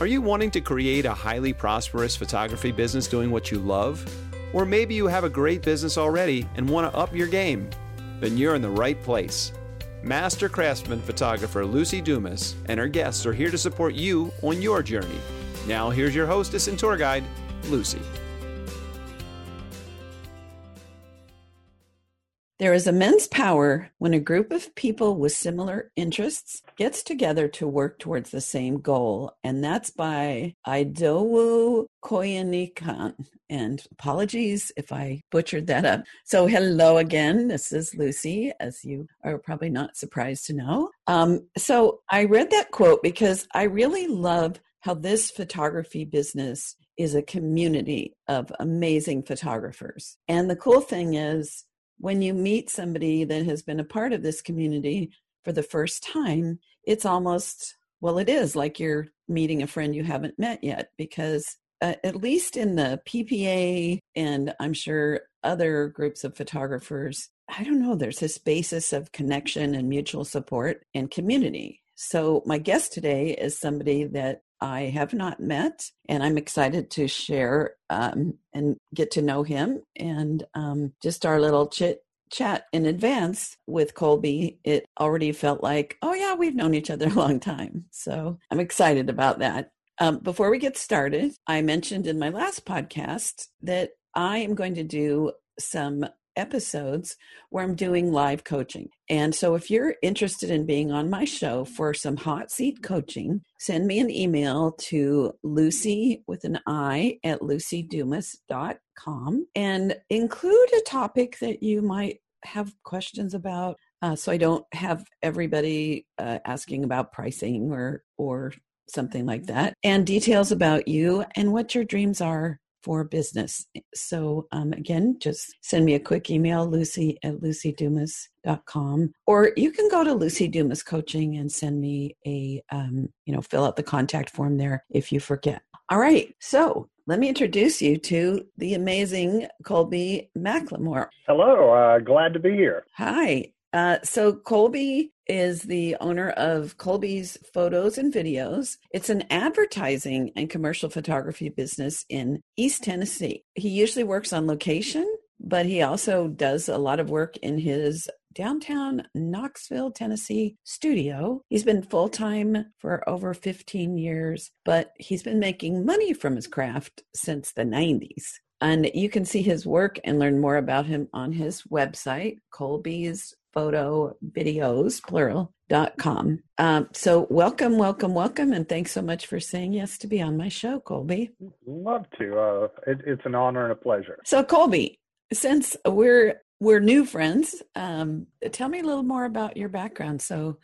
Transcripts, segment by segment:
Are you wanting to create a highly prosperous photography business doing what you love? Or maybe you have a great business already and want to up your game? Then you're in the right place. Master craftsman photographer Luci Dumas and her guests are here to support you on your journey. Now, here's your hostess and tour guide, Luci. There is immense power when a group of people with similar interests gets together to work towards the same goal. And that's by Idowu Koyenikan. And apologies if I butchered that up. So, hello again. This is Luci, as you are probably not surprised to know. Um, so, I read that quote because I really love how this photography business is a community of amazing photographers. And the cool thing is, when you meet somebody that has been a part of this community for the first time, it's almost, well, it is like you're meeting a friend you haven't met yet because uh, at least in the PPA and I'm sure other groups of photographers, I don't know, there's this basis of connection and mutual support and community. So, my guest today is somebody that I have not met, and I'm excited to share um, and get to know him. And um, just our little chit chat in advance with Colby, it already felt like, oh, yeah, we've known each other a long time. So I'm excited about that. Um, before we get started, I mentioned in my last podcast that I am going to do some episodes where I'm doing live coaching. And so if you're interested in being on my show for some hot seat coaching, send me an email to Luci with an I at lucidumas.com and include a topic that you might have questions about. Uh, so I don't have everybody uh, asking about pricing or or something like that, and details about you and what your dreams are for business. So um, again, just send me a quick email, luci at lucidumas.com, or you can go to Luci Dumas Coaching and send me a, um, you know, fill out the contact form there if you forget. All right. So let me introduce you to the amazing Colby McLemore. Hello. Uh, glad to be here. Hi. Uh, so Colby is the owner of Colby's Photos and Videos. It's an advertising and commercial photography business in East Tennessee. He usually works on location, but he also does a lot of work in his downtown Knoxville, Tennessee studio. He's been full time for over 15 years, but he's been making money from his craft since the 90s. And you can see his work and learn more about him on his website, Colby's photo videos plural dot com. Um, so welcome welcome welcome and thanks so much for saying yes to be on my show colby. Love to. Uh, it, it's an honor and a pleasure. So colby since we're we're new friends um, tell me a little more about your background so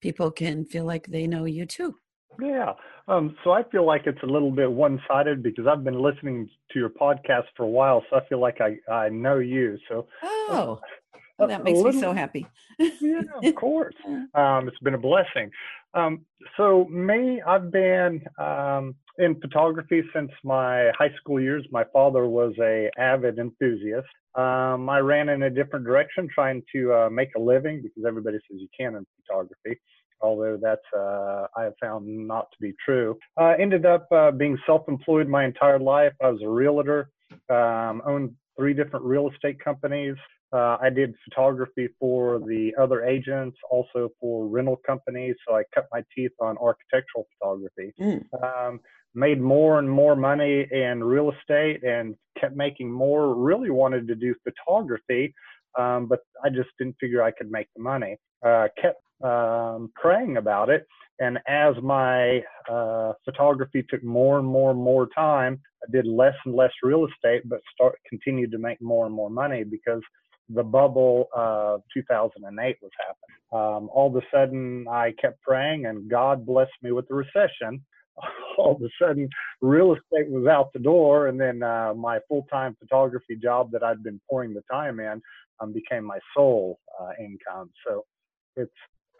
people can feel like they know you too. Yeah. Um, so i feel like it's a little bit one-sided because i've been listening to your podcast for a while so i feel like i, I know you. So oh well, that makes me so happy. yeah, of course. Um, it's been a blessing. Um, so me, I've been um, in photography since my high school years. My father was a avid enthusiast. Um, I ran in a different direction, trying to uh, make a living because everybody says you can in photography. Although that's uh, I have found not to be true. Uh, ended up uh, being self-employed my entire life. I was a realtor, um, owned three different real estate companies. Uh, I did photography for the other agents, also for rental companies. So I cut my teeth on architectural photography. Mm. Um, made more and more money in real estate and kept making more. Really wanted to do photography, um, but I just didn't figure I could make the money. Uh, kept um, praying about it. And as my uh, photography took more and more and more time, I did less and less real estate, but start continued to make more and more money because the bubble of 2008 was happening. Um, all of a sudden, I kept praying, and God blessed me with the recession. All of a sudden, real estate was out the door, and then uh, my full-time photography job that I'd been pouring the time in um, became my sole uh, income. So it's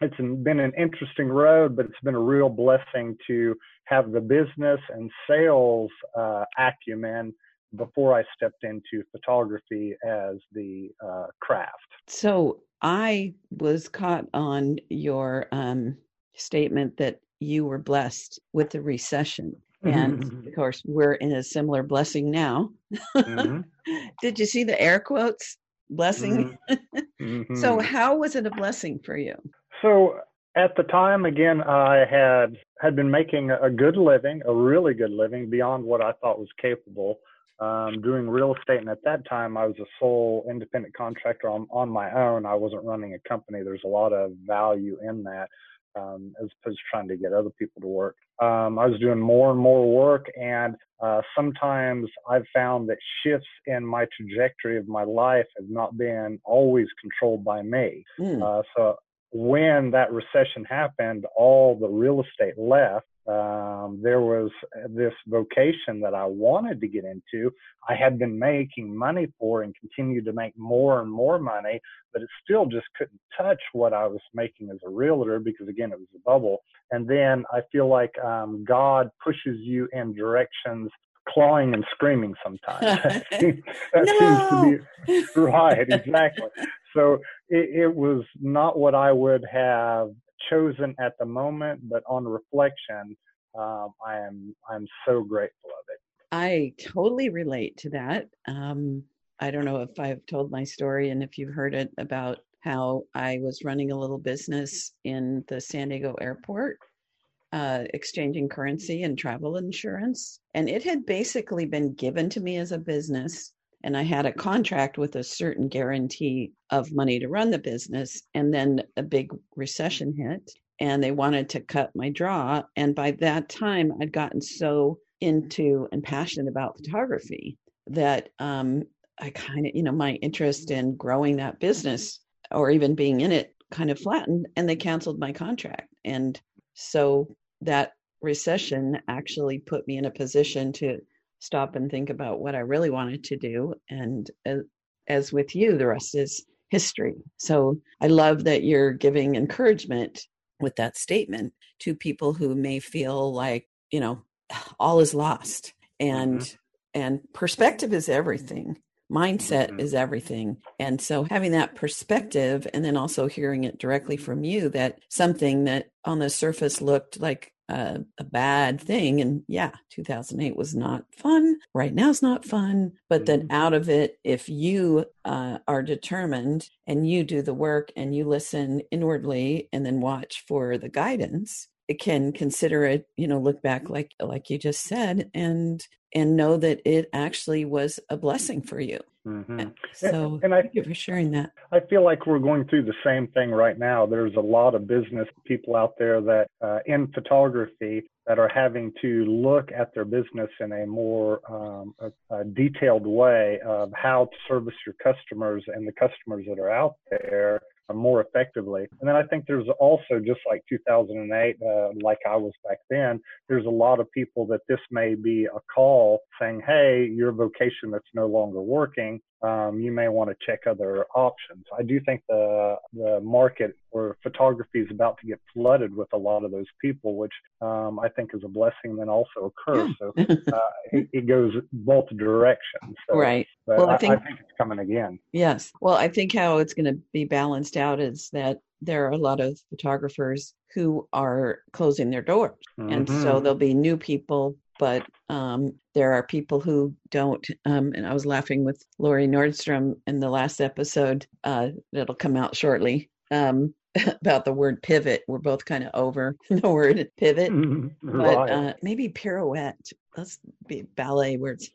it's been an interesting road, but it's been a real blessing to have the business and sales uh, acumen before I stepped into photography as the uh, craft. So I was caught on your um, statement that you were blessed with the recession. And Mhm. of course, we're in a similar blessing now. Mhm. Did you see the air quotes? Blessing. Mhm. So, Mhm. how was it a blessing for you? So at the time, again, I had had been making a good living, a really good living, beyond what I thought was capable. Um, doing real estate, and at that time, I was a sole independent contractor on on my own. I wasn't running a company. There's a lot of value in that, um, as opposed to trying to get other people to work. Um, I was doing more and more work, and uh, sometimes I've found that shifts in my trajectory of my life have not been always controlled by me. Mm. Uh, so when that recession happened, all the real estate left. Um, there was this vocation that I wanted to get into. I had been making money for and continued to make more and more money, but it still just couldn't touch what I was making as a realtor because, again, it was a bubble. And then I feel like um, God pushes you in directions clawing and screaming sometimes. that seems, that seems to be right, exactly. So it, it was not what I would have chosen at the moment, but on reflection, um, I am I'm so grateful of it. I totally relate to that. Um, I don't know if I've told my story and if you've heard it about how I was running a little business in the San Diego airport, uh, exchanging currency and travel insurance. And it had basically been given to me as a business. And I had a contract with a certain guarantee of money to run the business. And then a big recession hit, and they wanted to cut my draw. And by that time, I'd gotten so into and passionate about photography that um, I kind of, you know, my interest in growing that business or even being in it kind of flattened and they canceled my contract. And so that recession actually put me in a position to stop and think about what I really wanted to do. And as, as with you, the rest is history. So I love that you're giving encouragement with that statement to people who may feel like, you know, all is lost and Mhm. and perspective is everything mindset Mhm. is everything and so having that perspective and then also hearing it directly from you that something that on the surface looked like a, a bad thing and yeah 2008 was not fun. Right now is not fun but then Mhm. out of it if you uh, are determined and you do the work and you listen inwardly and then watch for the guidance it can consider it you know look back like like you just said and and know that it actually was a blessing for you Mhm. so and I- thank you for sharing that I feel like we're going through the same thing right now. There's a lot of business people out there that uh, in photography that are having to look at their business in a more um, a, a detailed way of how to service your customers and the customers that are out there more effectively. And then I think there's also just like 2008, uh, like I was back then, there's a lot of people that this may be a call saying, "Hey, your vocation that's no longer working." Um, you may want to check other options. I do think the the market or photography is about to get flooded with a lot of those people, which um, I think is a blessing and also a curse. So uh, it, it goes both directions. So, right Well, I I, think- I think it's coming again. Yes. Well, I think how it's going to be balanced out is that there are a lot of photographers who are closing their doors. And so Mhm. there'll be new people, but um, there are people who don't. Um, and I was laughing with Lori Nordstrom in the last episode uh, that'll come out shortly um, about the word pivot. We're both kind of over the word pivot but right. uh, maybe pirouette. Let's be ballet words.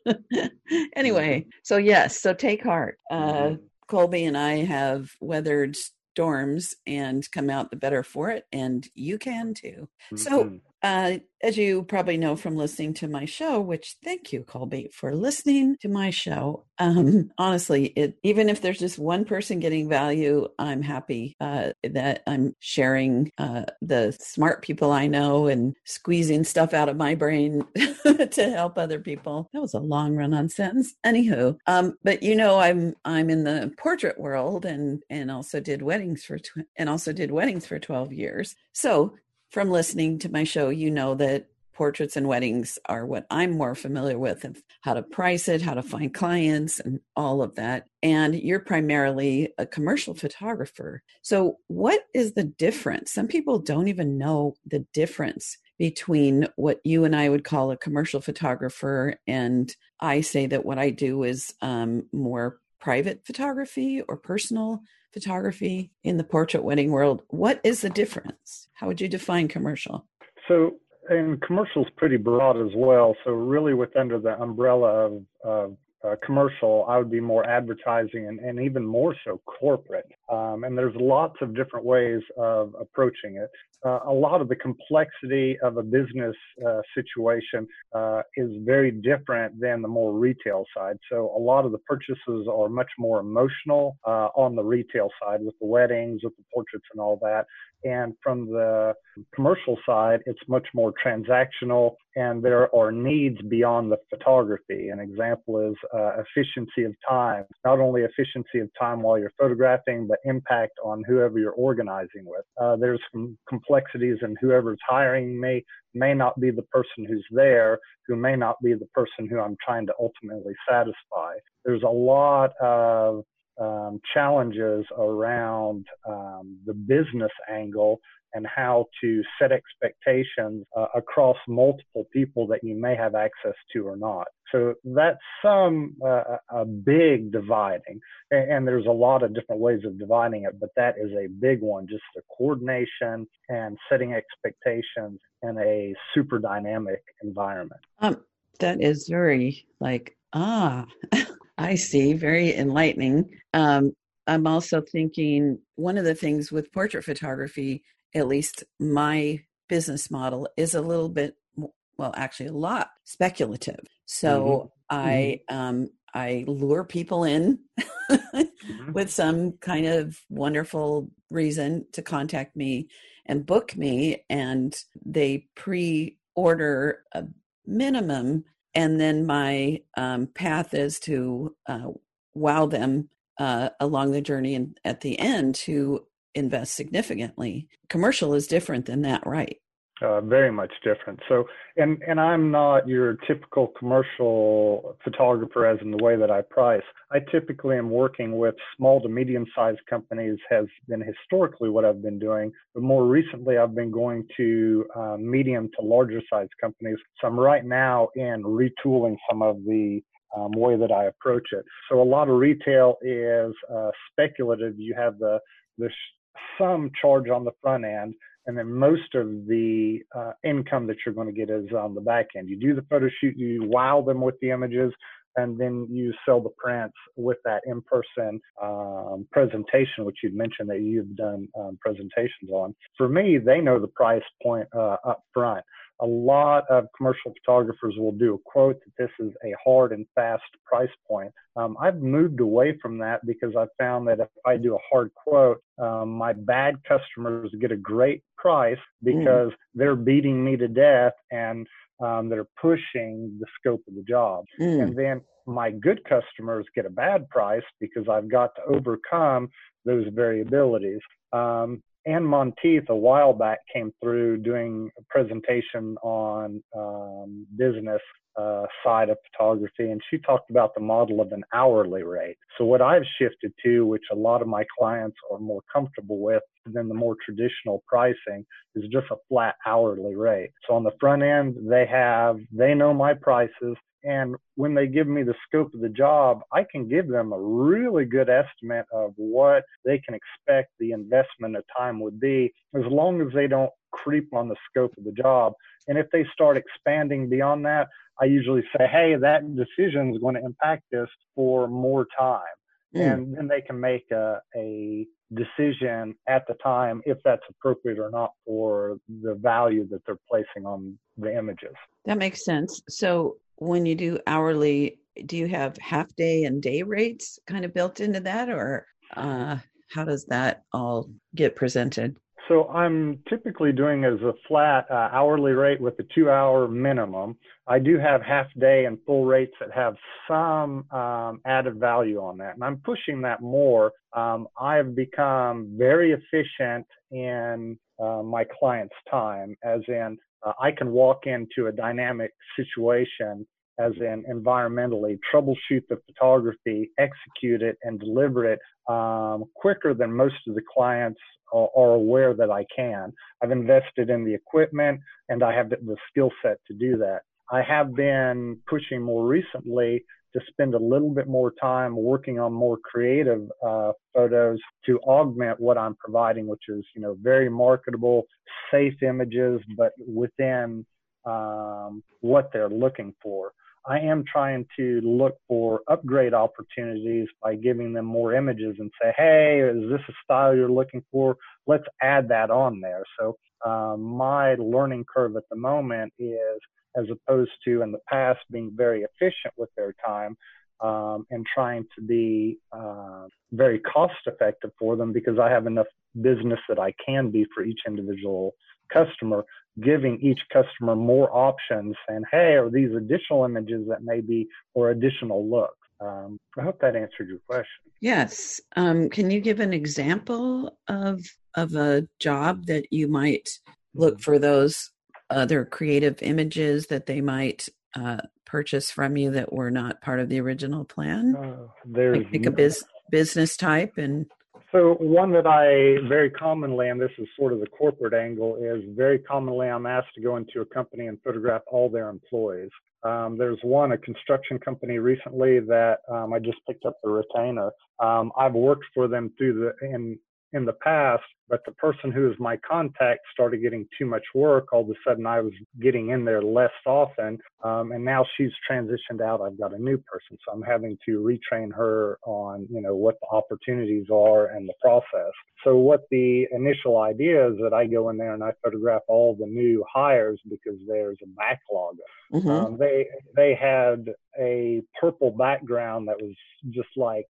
anyway, so yes, so take heart. Uh, Mhm. Colby and I have weathered storms and come out the better for it, and you can too. So, Mhm. Uh, as you probably know from listening to my show, which thank you, Colby, for listening to my show. Um, honestly, it even if there's just one person getting value, I'm happy uh, that I'm sharing uh, the smart people I know and squeezing stuff out of my brain to help other people. That was a long run-on sentence. Anywho, um, but you know, I'm I'm in the portrait world and and also did weddings for tw- and also did weddings for 12 years. So from listening to my show, you know that portraits and weddings are what I'm more familiar with of how to price it, how to find clients, and all of that. And you're primarily a commercial photographer. So, what is the difference? Some people don't even know the difference between what you and I would call a commercial photographer, and I say that what I do is um, more private photography or personal photography in the portrait wedding world. What is the difference? How would you define commercial? So, and commercial is pretty broad as well. So, really, with under the umbrella of, uh, commercial, I would be more advertising and, and even more so corporate. Um, and there's lots of different ways of approaching it. Uh, a lot of the complexity of a business uh, situation uh, is very different than the more retail side. So a lot of the purchases are much more emotional uh, on the retail side with the weddings, with the portraits, and all that. And from the commercial side, it's much more transactional and there are needs beyond the photography. An example is uh, efficiency of time, not only efficiency of time while you're photographing, but impact on whoever you're organizing with. Uh, there's some complexities and whoever's hiring me may not be the person who's there, who may not be the person who I'm trying to ultimately satisfy. There's a lot of um, challenges around um, the business angle and how to set expectations uh, across multiple people that you may have access to or not. So that's some uh, a big dividing, and, and, there's a lot of different ways of dividing it, but that is a big one. Just the coordination and setting expectations in a super dynamic environment. Um, that is very like ah. I see, very enlightening. Um, I'm also thinking one of the things with portrait photography, at least my business model, is a little bit, well, actually a lot speculative. So mm-hmm. I mm-hmm. um, I lure people in mm-hmm. with some kind of wonderful reason to contact me and book me, and they pre-order a minimum and then my um, path is to uh, wow them uh, along the journey and at the end to invest significantly. Commercial is different than that, right? Uh, very much different. So, and and I'm not your typical commercial photographer as in the way that I price. I typically am working with small to medium sized companies. Has been historically what I've been doing, but more recently I've been going to uh, medium to larger sized companies. So I'm right now in retooling some of the um, way that I approach it. So a lot of retail is uh, speculative. You have the the some charge on the front end and then most of the uh, income that you're going to get is on the back end. You do the photo shoot, you wow them with the images, and then you sell the prints with that in-person um, presentation, which you'd mentioned that you've done um, presentations on. For me, they know the price point uh, up front a lot of commercial photographers will do a quote that this is a hard and fast price point. Um, I've moved away from that because I've found that if I do a hard quote, um, my bad customers get a great price mm. because mm. they're beating me to death and um, they're pushing the scope of the job. Mm. And then my good customers get a bad price because I've got to overcome those variabilities. Um, Ann Monteith a while back came through doing a presentation on um, business uh, side of photography, and she talked about the model of an hourly rate. So what I've shifted to, which a lot of my clients are more comfortable with than the more traditional pricing, is just a flat hourly rate. So on the front end, they have they know my prices. And when they give me the scope of the job, I can give them a really good estimate of what they can expect the investment of time would be, as long as they don't creep on the scope of the job. And if they start expanding beyond that, I usually say, hey, that decision is going to impact this for more time. Mm. And then they can make a, a decision at the time if that's appropriate or not for the value that they're placing on the images. That makes sense. So when you do hourly, do you have half day and day rates kind of built into that, or uh, how does that all get presented? So I'm typically doing as a flat uh, hourly rate with a two hour minimum. I do have half day and full rates that have some um, added value on that. And I'm pushing that more. Um, I've become very efficient in uh, my client's time, as in uh, I can walk into a dynamic situation as in environmentally, troubleshoot the photography, execute it, and deliver it um, quicker than most of the clients are, are, aware that I can. I've invested in the equipment and I have the, the skill set to do that. I have been pushing more recently to spend a little bit more time working on more creative uh, photos to augment what I'm providing, which is you know very marketable, safe images, but within um, what they're looking for. I am trying to look for upgrade opportunities by giving them more images and say, hey, is this a style you're looking for? Let's add that on there. So um, my learning curve at the moment is as opposed to in the past being very efficient with their time um, and trying to be uh, very cost effective for them because I have enough business that I can be for each individual customer, giving each customer more options and hey, are these additional images that may be or additional looks? Um, I hope that answered your question. Yes. Um, can you give an example of of a job that you might look mm-hmm. for those other creative images that they might uh, purchase from you that were not part of the original plan? Uh, there's like pick a biz- business type and. So one that I very commonly, and this is sort of the corporate angle, is very commonly I'm asked to go into a company and photograph all their employees. Um, there's one, a construction company recently that um, I just picked up the retainer. Um, I've worked for them through the in in the past, but the person who was my contact started getting too much work. All of a sudden, I was getting in there less often, um, and now she's transitioned out. I've got a new person, so I'm having to retrain her on you know what the opportunities are and the process. So what the initial idea is that I go in there and I photograph all the new hires because there's a backlog. Mm-hmm. Um, they they had a purple background that was just like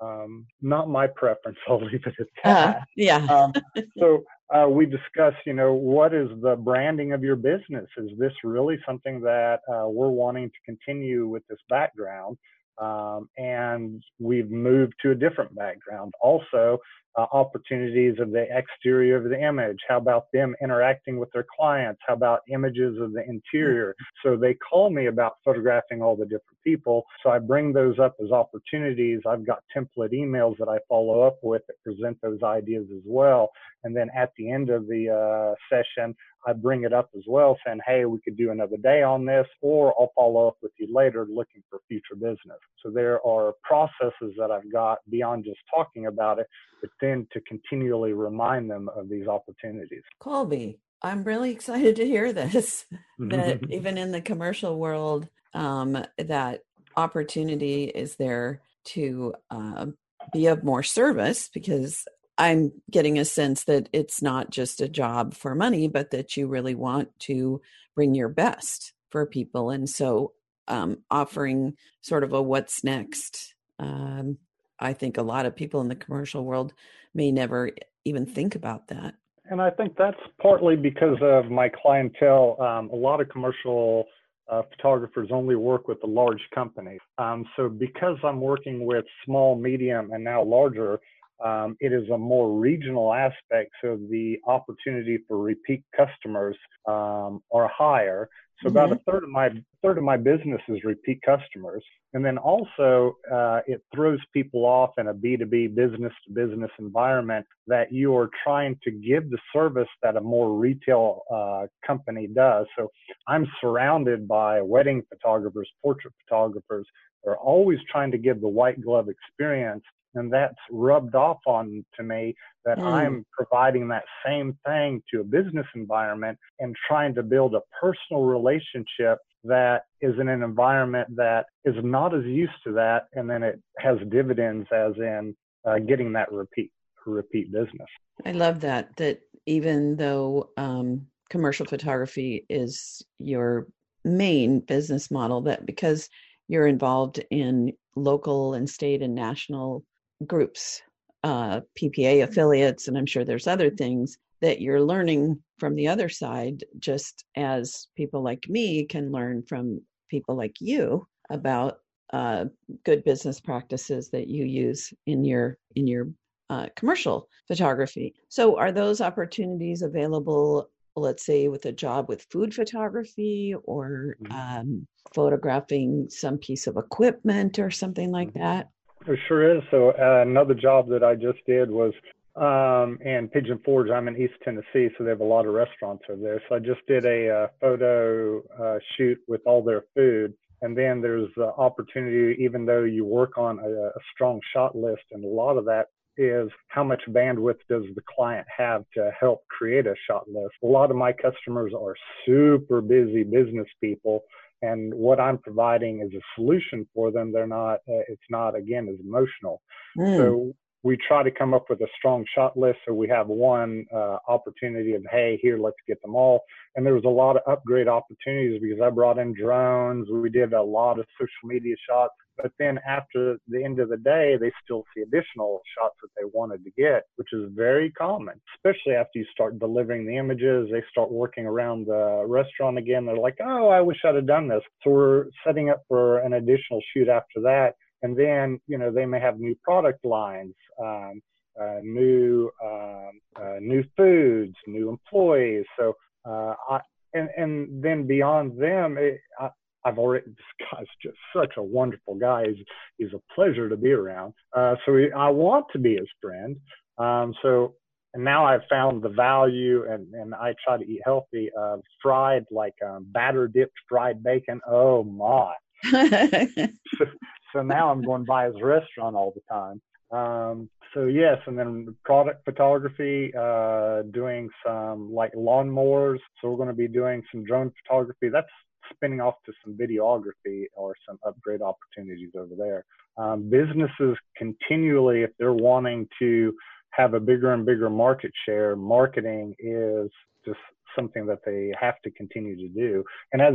um, not my preference. I'll leave it at uh-huh. that. Uh, yeah. um, so uh, we discussed, you know, what is the branding of your business? Is this really something that uh, we're wanting to continue with this background? Um, and we've moved to a different background. Also, uh, opportunities of the exterior of the image. How about them interacting with their clients? How about images of the interior? So they call me about photographing all the different people. So I bring those up as opportunities. I've got template emails that I follow up with that present those ideas as well. And then at the end of the uh, session, I bring it up as well, saying, hey, we could do another day on this, or I'll follow up with you later looking for future business. So there are processes that I've got beyond just talking about it, but then to continually remind them of these opportunities. Colby, I'm really excited to hear this. that even in the commercial world, um, that opportunity is there to uh, be of more service because I'm getting a sense that it's not just a job for money, but that you really want to bring your best for people. And so um, offering sort of a what's next. Um, I think a lot of people in the commercial world may never even think about that. And I think that's partly because of my clientele. Um, a lot of commercial uh, photographers only work with the large companies. Um, so because I'm working with small, medium, and now larger um, it is a more regional aspect, so the opportunity for repeat customers um, are higher. So mm-hmm. about a third of my third of my business is repeat customers, and then also uh, it throws people off in a B two B business to business environment that you are trying to give the service that a more retail uh, company does. So I'm surrounded by wedding photographers, portrait photographers. They're always trying to give the white glove experience and that's rubbed off on to me that mm. I'm providing that same thing to a business environment and trying to build a personal relationship that is in an environment that is not as used to that and then it has dividends as in uh, getting that repeat repeat business i love that that even though um, commercial photography is your main business model that because you're involved in local and state and national groups, uh, PPA affiliates, and I'm sure there's other things that you're learning from the other side, just as people like me can learn from people like you about uh, good business practices that you use in your in your uh, commercial photography. So, are those opportunities available let's say with a job with food photography or Mhm. um, photographing some piece of equipment or something like that? There sure is. So uh, another job that I just did was um, in Pigeon Forge. I'm in East Tennessee, so they have a lot of restaurants over there. So I just did a uh, photo uh, shoot with all their food. And then there's the opportunity, even though you work on a, a strong shot list, and a lot of that is how much bandwidth does the client have to help create a shot list. A lot of my customers are super busy business people and what I'm providing is a solution for them. They're not, uh, it's not again as emotional. Mm, So we try to come up with a strong shot list. So we have one uh, opportunity of, hey, here, let's get them all. And there was a lot of upgrade opportunities because I brought in drones. We did a lot of social media shots. But then after the end of the day, they still see additional shots that they wanted to get, which is very common, especially after you start delivering the images. They start working around the restaurant again. They're like, oh, I wish I'd have done this. So we're setting up for an additional shoot after that and then you know they may have new product lines um, uh, new um, uh, new foods new employees. So uh, I, and and then beyond them it, I, I've already this guy's just such a wonderful guy. He's, he's a pleasure to be around. Uh, so he, I want to be his friend. Um, so and now I've found the value and, and I try to eat healthy uh, fried like um, batter dipped fried bacon. Oh my. so now I'm going by his restaurant all the time. Um, so yes, and then product photography, uh, doing some like lawnmowers. So we're going to be doing some drone photography. That's spinning off to some videography or some upgrade opportunities over there. Um, businesses continually, if they're wanting to have a bigger and bigger market share, marketing is just something that they have to continue to do. And as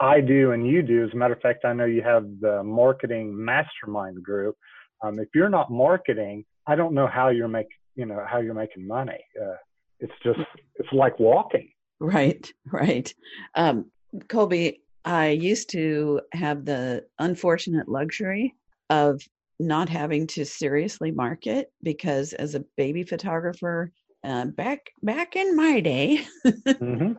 I do and you do. As a matter of fact, I know you have the marketing mastermind group. Um, if you're not marketing, I don't know how you're making, you know, how you're making money. Uh, it's just, it's like walking. Right, right. Um, Colby, I used to have the unfortunate luxury of not having to seriously market because as a baby photographer, uh, back back in my day, mm-hmm.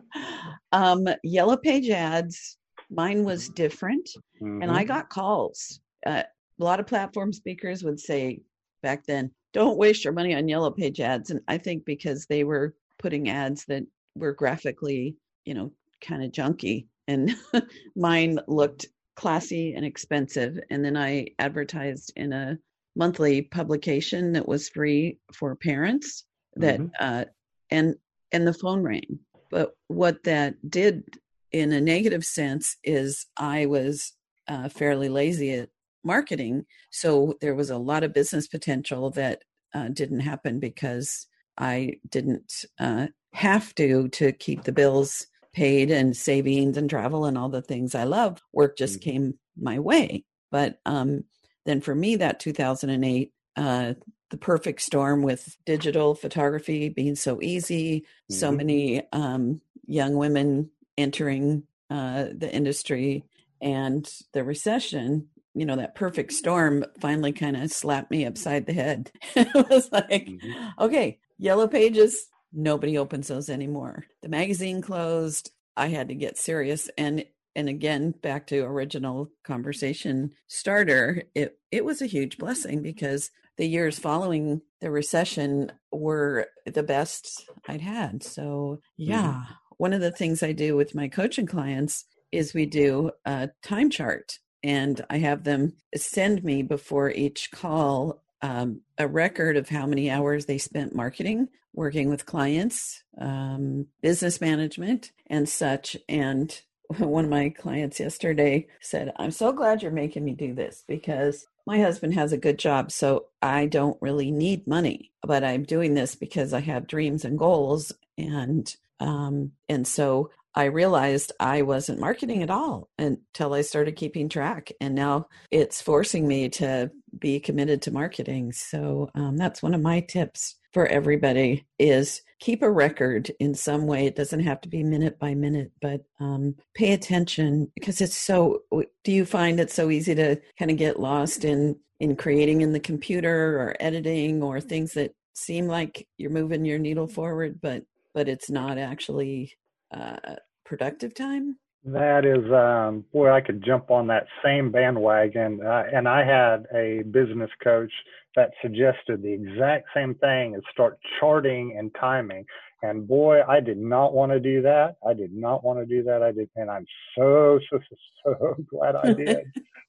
um, yellow page ads mine was different Mm-hmm. and i got calls. Uh, a lot of platform speakers would say back then don't waste your money on yellow page ads. And i think because they were putting ads that were graphically you know kind of junky and mine looked classy and expensive. And then i advertised in a monthly publication that was free for parents that Mhm. uh and and the phone rang. But what that did in a negative sense is I was uh, fairly lazy at marketing. So there was a lot of business potential that uh, didn't happen because I didn't uh, have to to keep the bills paid and savings and travel and all the things I love. Work just Mhm. came my way. But um, then for me, that 2008, uh, the perfect storm with digital photography being so easy, so Mhm. many um, young women entering uh, the industry and the recession you know that perfect storm finally kind of slapped me upside the head. It was like Mhm. okay yellow pages nobody opens those anymore. The magazine closed i had to get serious. And and again back to original conversation starter it it was a huge blessing because the years following the recession were the best i'd had. So yeah one of the things I do with my coaching clients is we do a time chart and I have them send me before each call um, a record of how many hours they spent marketing, working with clients, um, business management, and such. And one of my clients yesterday said, I'm so glad you're making me do this because my husband has a good job, so I don't really need money, but I'm doing this because I have dreams and goals. And um, and so I realized I wasn't marketing at all until I started keeping track. And now it's forcing me to be committed to marketing. So um, that's one of my tips for everybody is keep a record in some way. It doesn't have to be minute by minute, but um, pay attention because it's so, do you find it so easy to kind of get lost in, in creating in the computer or editing or things that seem like you're moving your needle forward, but but it's not actually uh, productive time? That is, um, boy, I could jump on that same bandwagon. Uh, and I had a business coach that suggested the exact same thing as start charting and timing. And boy, I did not want to do that. I did not want to do that. I did, and I'm so so so, so glad I did.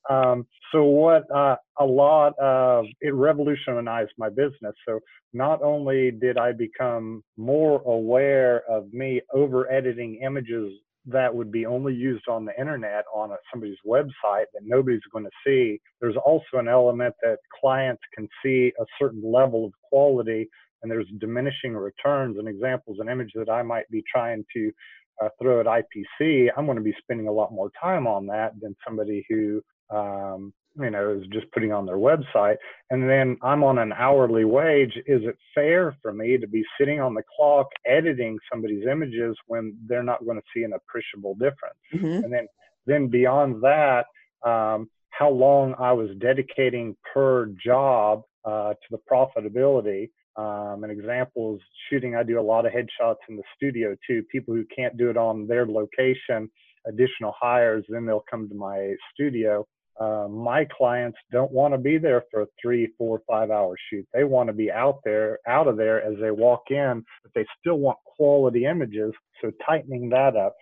Um, so what? Uh, a lot of it revolutionized my business. So not only did I become more aware of me over editing images that would be only used on the internet on a, somebody's website that nobody's going to see. There's also an element that clients can see a certain level of quality and there's diminishing returns and examples an image that I might be trying to uh, throw at IPC, I'm going to be spending a lot more time on that than somebody who um, you know, is just putting on their website. And then I'm on an hourly wage. Is it fair for me to be sitting on the clock editing somebody's images when they're not going to see an appreciable difference? Mm-hmm. And then, then beyond that, um, how long I was dedicating per job uh, to the profitability. Um, an example is shooting. I do a lot of headshots in the studio too. People who can't do it on their location, additional hires, then they'll come to my studio uh, my clients don't want to be there for a three, four, five hour shoot. They want to be out there, out of there as they walk in, but they still want quality images. So tightening that up.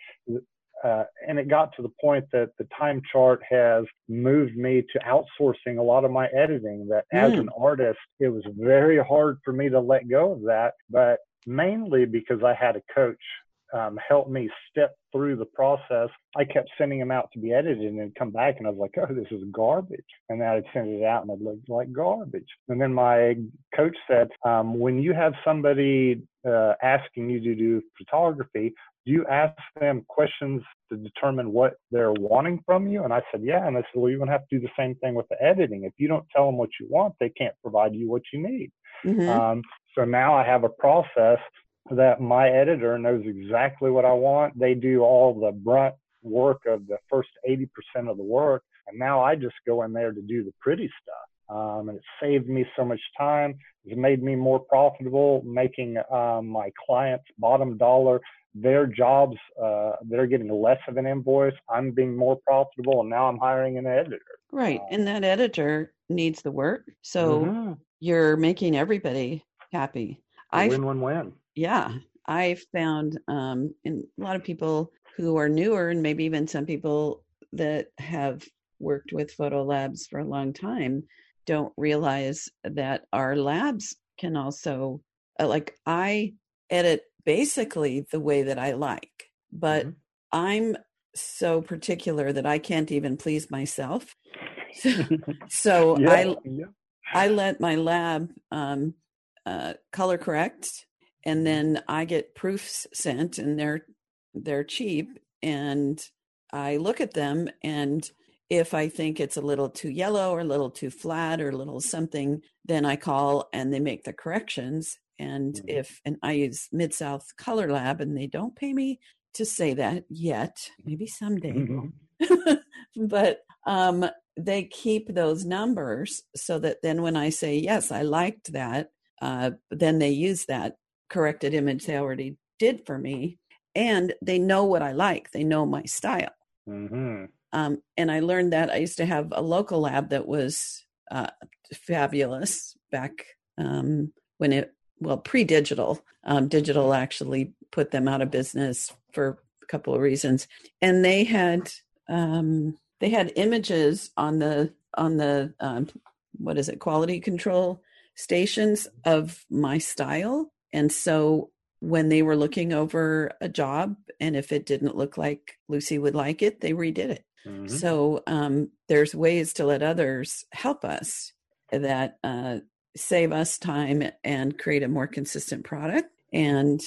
Uh, and it got to the point that the time chart has moved me to outsourcing a lot of my editing that mm. as an artist it was very hard for me to let go of that but mainly because i had a coach um, helped me step through the process. I kept sending them out to be edited and then come back and I was like, oh, this is garbage. And then I'd send it out and it looked like garbage. And then my coach said, um, when you have somebody uh, asking you to do photography, do you ask them questions to determine what they're wanting from you? And I said, yeah. And I said, well, you're going to have to do the same thing with the editing. If you don't tell them what you want, they can't provide you what you need. Mm-hmm. Um, so now I have a process that my editor knows exactly what I want. They do all the brunt work of the first 80% of the work. And now I just go in there to do the pretty stuff. Um, and it saved me so much time. It's made me more profitable, making um, my clients bottom dollar. Their jobs, uh, they're getting less of an invoice. I'm being more profitable, and now I'm hiring an editor. Right. Um, and that editor needs the work. So mm-hmm. you're making everybody happy. I win, win, win yeah, I found um, and a lot of people who are newer, and maybe even some people that have worked with photo labs for a long time, don't realize that our labs can also, uh, like, I edit basically the way that I like, but mm-hmm. I'm so particular that I can't even please myself. so yeah, I yeah. I let my lab um, uh, color correct and then I get proofs sent and they're they're cheap and I look at them and if I think it's a little too yellow or a little too flat or a little something, then I call and they make the corrections. And mm-hmm. if and I use Mid South Color Lab and they don't pay me to say that yet, maybe someday. Mm-hmm. but um, they keep those numbers so that then when I say yes, I liked that, uh, then they use that corrected image they already did for me and they know what i like they know my style mm-hmm. um, and i learned that i used to have a local lab that was uh, fabulous back um, when it well pre-digital um, digital actually put them out of business for a couple of reasons and they had um, they had images on the on the um, what is it quality control stations of my style and so when they were looking over a job, and if it didn't look like Luci would like it, they redid it. Mm-hmm. So um, there's ways to let others help us that uh, save us time and create a more consistent product and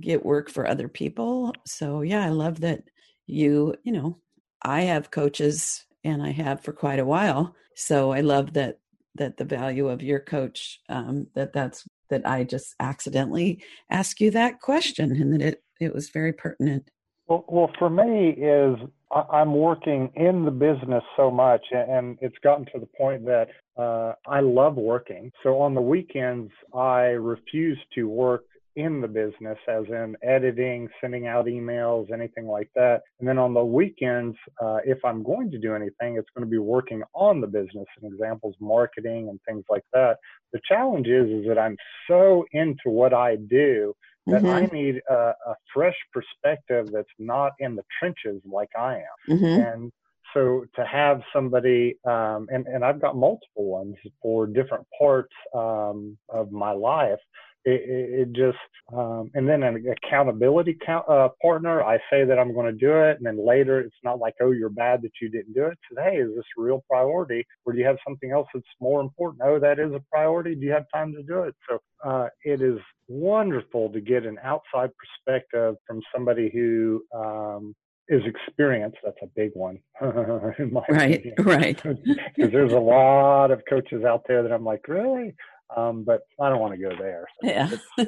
get work for other people. So yeah, I love that you, you know, I have coaches and I have for quite a while. So I love that that the value of your coach um, that that's that I just accidentally asked you that question and that it, it was very pertinent. Well, well, for me is I'm working in the business so much, and it's gotten to the point that uh, I love working. So on the weekends, I refuse to work in the business, as in editing, sending out emails, anything like that. And then on the weekends, uh, if I'm going to do anything, it's going to be working on the business. And examples, marketing and things like that. The challenge is, is that I'm so into what I do that mm-hmm. I need a, a, fresh perspective that's not in the trenches like I am. Mm-hmm. And so to have somebody, um, and, and I've got multiple ones for different parts um, of my life. It, it, it just, um, and then an accountability count, uh, partner. I say that I'm going to do it, and then later it's not like, oh, you're bad that you didn't do it. So, hey, is this a real priority, or do you have something else that's more important? Oh, that is a priority. Do you have time to do it? So, uh, it is wonderful to get an outside perspective from somebody who um, is experience. That's a big one. right, opinion. right. Because there's a lot of coaches out there that I'm like, really? Um, but I don't want to go there. So yeah.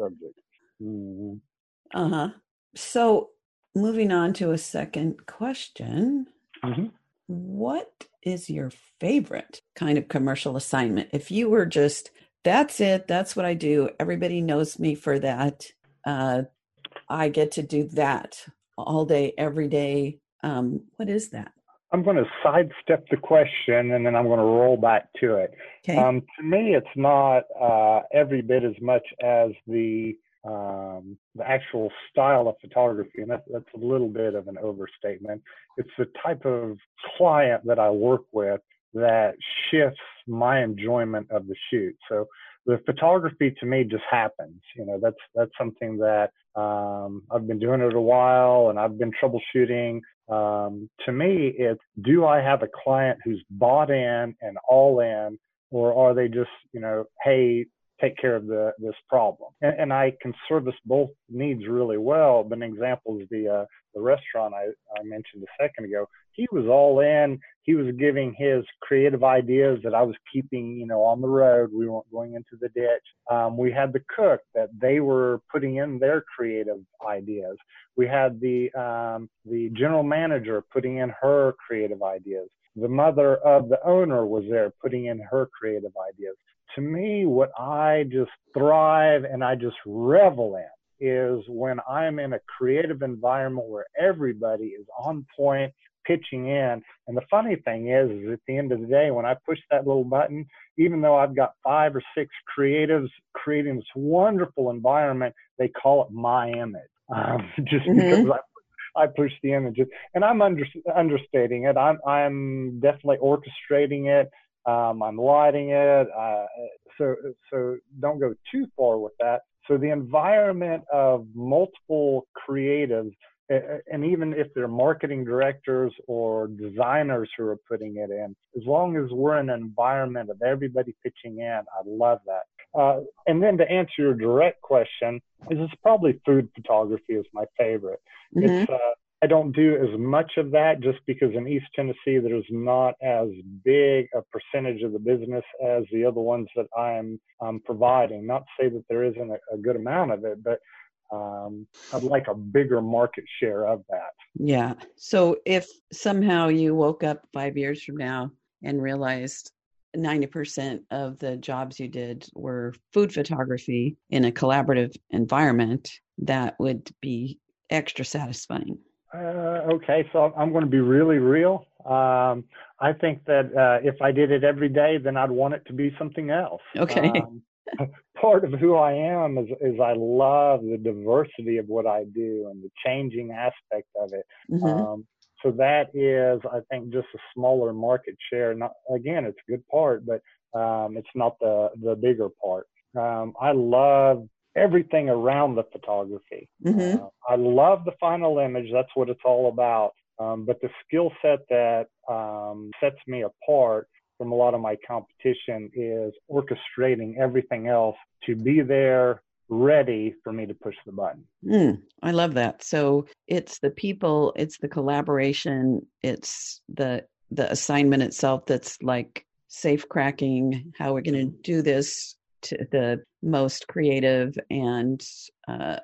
subject. Mm-hmm. Uh huh. So moving on to a second question. Mm-hmm. What is your favorite kind of commercial assignment? If you were just, that's it, that's what I do, everybody knows me for that. Uh, I get to do that all day, every day. Um, what is that? I'm going to sidestep the question and then I'm going to roll back to it. Okay. Um, to me, it's not uh, every bit as much as the um, the actual style of photography, and that, that's a little bit of an overstatement. It's the type of client that I work with that shifts my enjoyment of the shoot. So the photography to me just happens. You know, that's that's something that um, I've been doing it a while, and I've been troubleshooting. Um, to me, it's do I have a client who's bought in and all in, or are they just you know, hey, take care of the this problem? And, and I can service both needs really well. But an example is the uh, the restaurant I, I mentioned a second ago. He was all in he was giving his creative ideas that I was keeping, you know, on the road. We weren't going into the ditch. Um, we had the cook that they were putting in their creative ideas. We had the um, the general manager putting in her creative ideas. The mother of the owner was there putting in her creative ideas. To me, what I just thrive and I just revel in is when I'm in a creative environment where everybody is on point, pitching in. And the funny thing is, is at the end of the day, when I push that little button, even though I've got five or six creatives creating this wonderful environment, they call it my image. Um, just mm-hmm. because I, I push the images, and I'm under, understating it. I'm I'm definitely orchestrating it. Um, I'm lighting it. Uh, so so don't go too far with that. So the environment of multiple creatives and even if they're marketing directors or designers who are putting it in, as long as we're in an environment of everybody pitching in, I love that. Uh, and then to answer your direct question, is it's probably food photography is my favorite. Mm-hmm. It's uh, I don't do as much of that just because in East Tennessee there's not as big a percentage of the business as the other ones that I'm um, providing. Not to say that there isn't a, a good amount of it, but um, I'd like a bigger market share of that. Yeah. So if somehow you woke up five years from now and realized 90% of the jobs you did were food photography in a collaborative environment, that would be extra satisfying. Uh, okay, so I'm going to be really real. Um, I think that uh, if I did it every day, then I'd want it to be something else. Okay. Um, part of who I am is, is I love the diversity of what I do and the changing aspect of it. Mm-hmm. Um, so that is, I think, just a smaller market share. Not again, it's a good part, but um, it's not the the bigger part. Um, I love everything around the photography. Mm-hmm. Uh, I love the final image. That's what it's all about. Um, but the skill set that um, sets me apart from a lot of my competition is orchestrating everything else to be there ready for me to push the button. Mm, I love that. So it's the people, it's the collaboration, it's the the assignment itself that's like safe cracking how we're going to do this to the most creative and uh,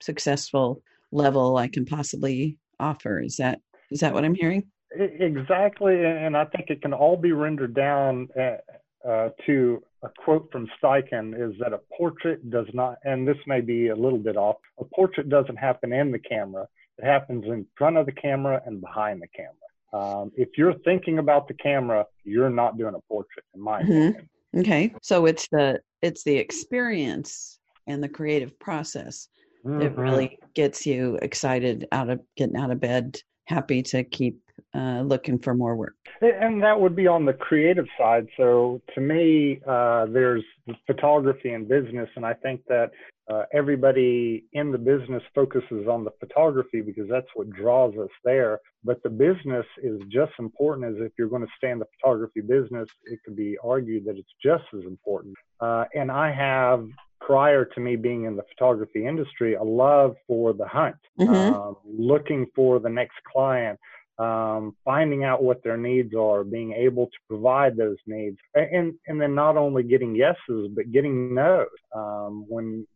successful level I can possibly offer. Is that is that what I'm hearing? Exactly, and I think it can all be rendered down uh, uh, to a quote from Steichen is that a portrait does not, and this may be a little bit off, a portrait doesn't happen in the camera. It happens in front of the camera and behind the camera. Um, if you're thinking about the camera, you're not doing a portrait, in my mm-hmm. opinion. Okay, so it's the it's the experience and the creative process mm-hmm. that really gets you excited out of getting out of bed, happy to keep uh, looking for more work. And that would be on the creative side. So to me, uh, there's photography and business, and I think that uh, everybody in the business focuses on the photography because that's what draws us there. But the business is just as important as if you're going to stay in the photography business. It could be argued that it's just as important. Uh, and I have prior to me being in the photography industry, a love for the hunt, mm-hmm. um, looking for the next client, um, finding out what their needs are, being able to provide those needs, and and then not only getting yeses but getting no's. Um, when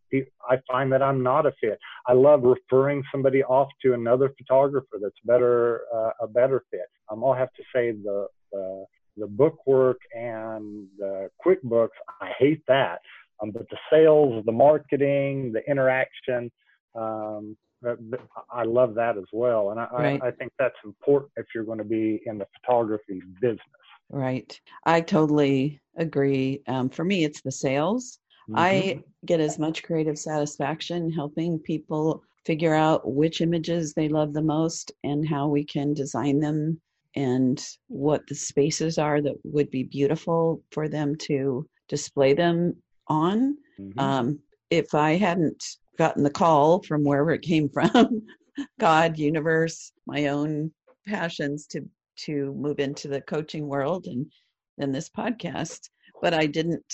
I find that I'm not a fit, I love referring somebody off to another photographer that's better uh, a better fit. Um, I'll have to say the the the bookwork and the QuickBooks, I hate that. Um, but the sales, the marketing, the interaction, um, I love that as well. And I, right. I, I think that's important if you're going to be in the photography business. Right. I totally agree. Um, for me, it's the sales. Mm-hmm. I get as much creative satisfaction helping people figure out which images they love the most and how we can design them and what the spaces are that would be beautiful for them to display them on. Mm-hmm. Um, if I hadn't gotten the call from wherever it came from, God, universe, my own passions to to move into the coaching world and then this podcast, but I didn't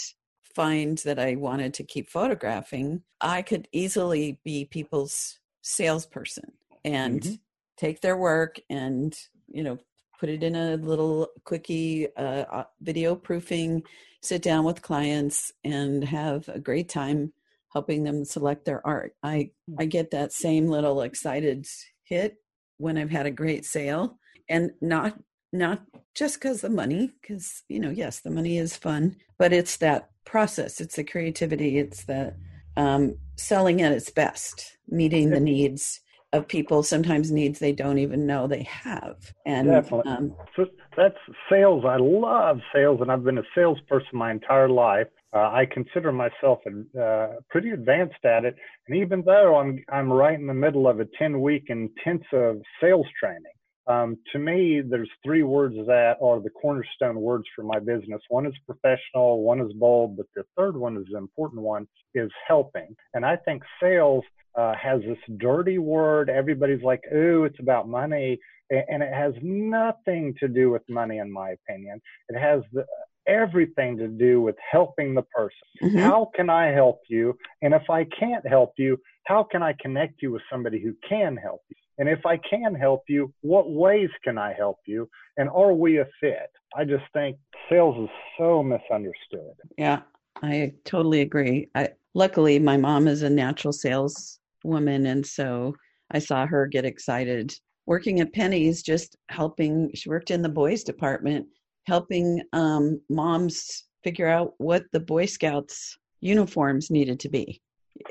find that I wanted to keep photographing. I could easily be people's salesperson and mm-hmm. take their work and you know put it in a little quickie uh, uh video proofing sit down with clients and have a great time helping them select their art. I hmm. I get that same little excited hit when I've had a great sale and not not just because the money because you know yes the money is fun but it's that process it's the creativity it's the um, selling at its best meeting the needs of people sometimes needs they don't even know they have and Definitely. Um, so that's sales i love sales and i've been a salesperson my entire life uh, i consider myself uh, pretty advanced at it and even though i'm i'm right in the middle of a 10 week intensive sales training um, to me, there's three words that are the cornerstone words for my business. One is professional, one is bold, but the third one is the important one is helping. And I think sales uh, has this dirty word. Everybody's like, ooh, it's about money. And it has nothing to do with money, in my opinion. It has the, everything to do with helping the person. Mm-hmm. How can I help you? And if I can't help you, how can I connect you with somebody who can help you? And if I can help you, what ways can I help you? And are we a fit? I just think sales is so misunderstood. Yeah, I totally agree. I, luckily, my mom is a natural sales woman. And so I saw her get excited working at Penney's, just helping. She worked in the boys department, helping um, moms figure out what the Boy Scouts uniforms needed to be.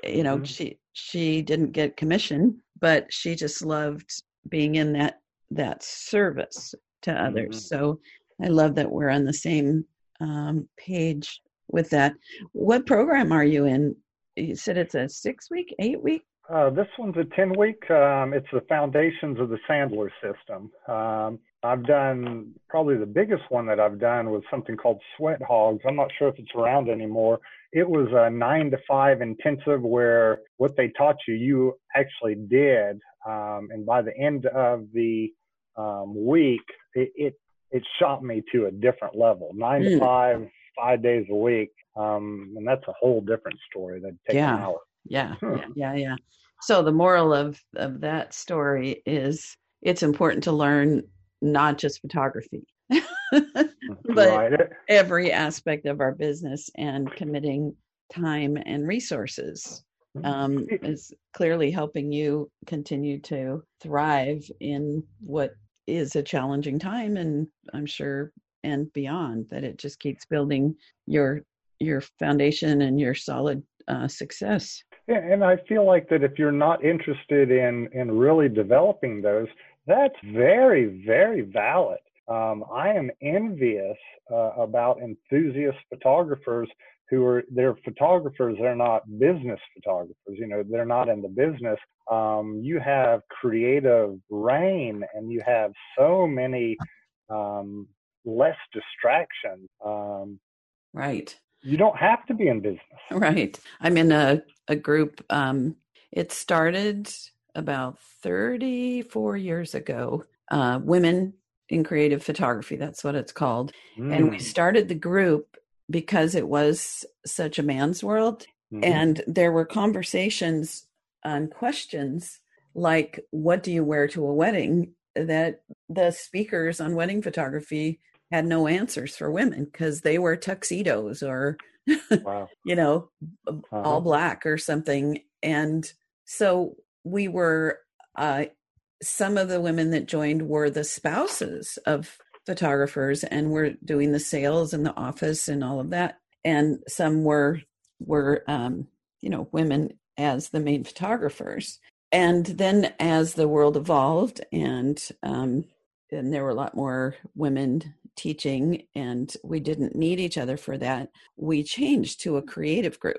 You know, mm-hmm. she she didn't get commission, but she just loved being in that that service to others. Mm-hmm. So I love that we're on the same um, page with that. What program are you in? You said it's a six week, eight week uh, this one's a 10 week. Um, it's the foundations of the Sandler system. Um, I've done probably the biggest one that I've done was something called Sweat Hogs. I'm not sure if it's around anymore. It was a nine to five intensive where what they taught you, you actually did. Um, and by the end of the um, week, it, it, it shot me to a different level. Nine mm. to five, five days a week. Um, and that's a whole different story that takes yeah. an hour. Yeah, yeah, yeah, yeah. So the moral of of that story is it's important to learn not just photography, but right. every aspect of our business and committing time and resources mm-hmm. um, is clearly helping you continue to thrive in what is a challenging time and i'm sure and beyond that it just keeps building your your foundation and your solid uh, success. Yeah, and I feel like that if you're not interested in in really developing those, that's very very valid. Um, I am envious uh, about enthusiast photographers who are they're photographers they're not business photographers you know they're not in the business. Um, you have creative reign and you have so many um, less distractions um, right. you don't have to be in business. Right. I'm in a, a group um, it started about 34 years ago uh, women in creative photography that's what it's called mm. and we mm. started the group because it was such a man's world. Mm-hmm. And there were conversations on questions like, what do you wear to a wedding? That the speakers on wedding photography had no answers for women because they wear tuxedos or, wow. you know, uh-huh. all black or something. And so we were, uh, some of the women that joined were the spouses of photographers and were doing the sales in the office and all of that. And some were were um, you know women as the main photographers. And then as the world evolved and um, and there were a lot more women teaching and we didn't need each other for that we changed to a creative group.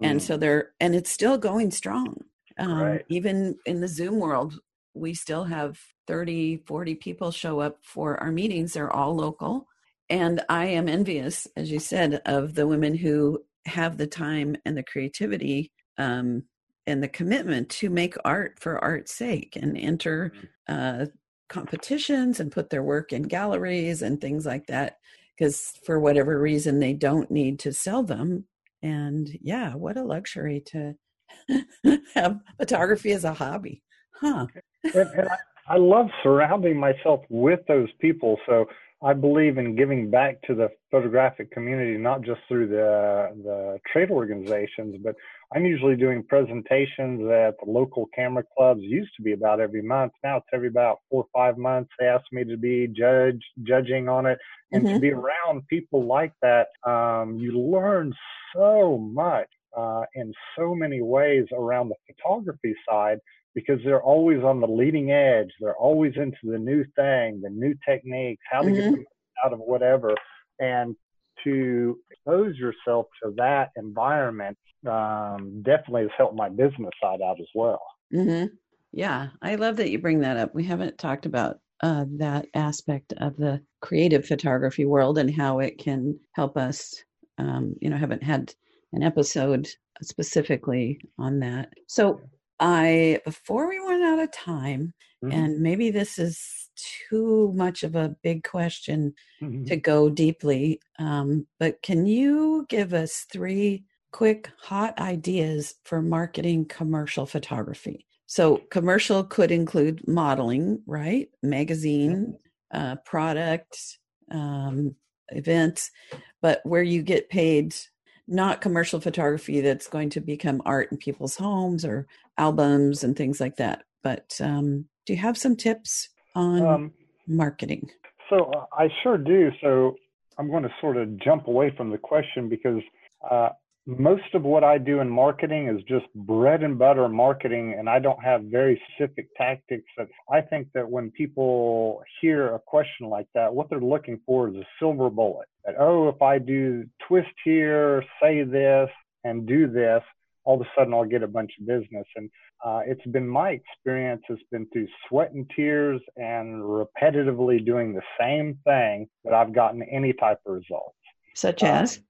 Mm. and so there and it's still going strong um, right. even in the zoom world we still have 30, 40 people show up for our meetings. They're all local. And I am envious, as you said, of the women who have the time and the creativity um, and the commitment to make art for art's sake and enter mm-hmm. uh, competitions and put their work in galleries and things like that. Because for whatever reason, they don't need to sell them. And yeah, what a luxury to have photography as a hobby. Huh. and, and I, I love surrounding myself with those people. So I believe in giving back to the photographic community, not just through the the trade organizations, but I'm usually doing presentations at the local camera clubs. Used to be about every month. Now it's every about four or five months. They ask me to be judge judging on it, and mm-hmm. to be around people like that, um, you learn so much uh, in so many ways around the photography side because they're always on the leading edge. They're always into the new thing, the new techniques, how to mm-hmm. get out of whatever. And to expose yourself to that environment um, definitely has helped my business side out as well. Mm-hmm. Yeah, I love that you bring that up. We haven't talked about uh, that aspect of the creative photography world and how it can help us. Um, you know, haven't had an episode specifically on that. So, I before we run out of time, mm-hmm. and maybe this is too much of a big question mm-hmm. to go deeply, um, but can you give us three quick hot ideas for marketing commercial photography? So commercial could include modeling, right? Magazine, uh, product, um, events, but where you get paid not commercial photography that's going to become art in people's homes or albums and things like that. But um, do you have some tips on um, marketing? So uh, I sure do. So I'm going to sort of jump away from the question because uh, most of what I do in marketing is just bread and butter marketing, and I don't have very specific tactics. That I think that when people hear a question like that, what they're looking for is a silver bullet. That oh, if I do twist here, say this, and do this, all of a sudden I'll get a bunch of business. And uh, it's been my experience. It's been through sweat and tears and repetitively doing the same thing that I've gotten any type of results. Such as. Um,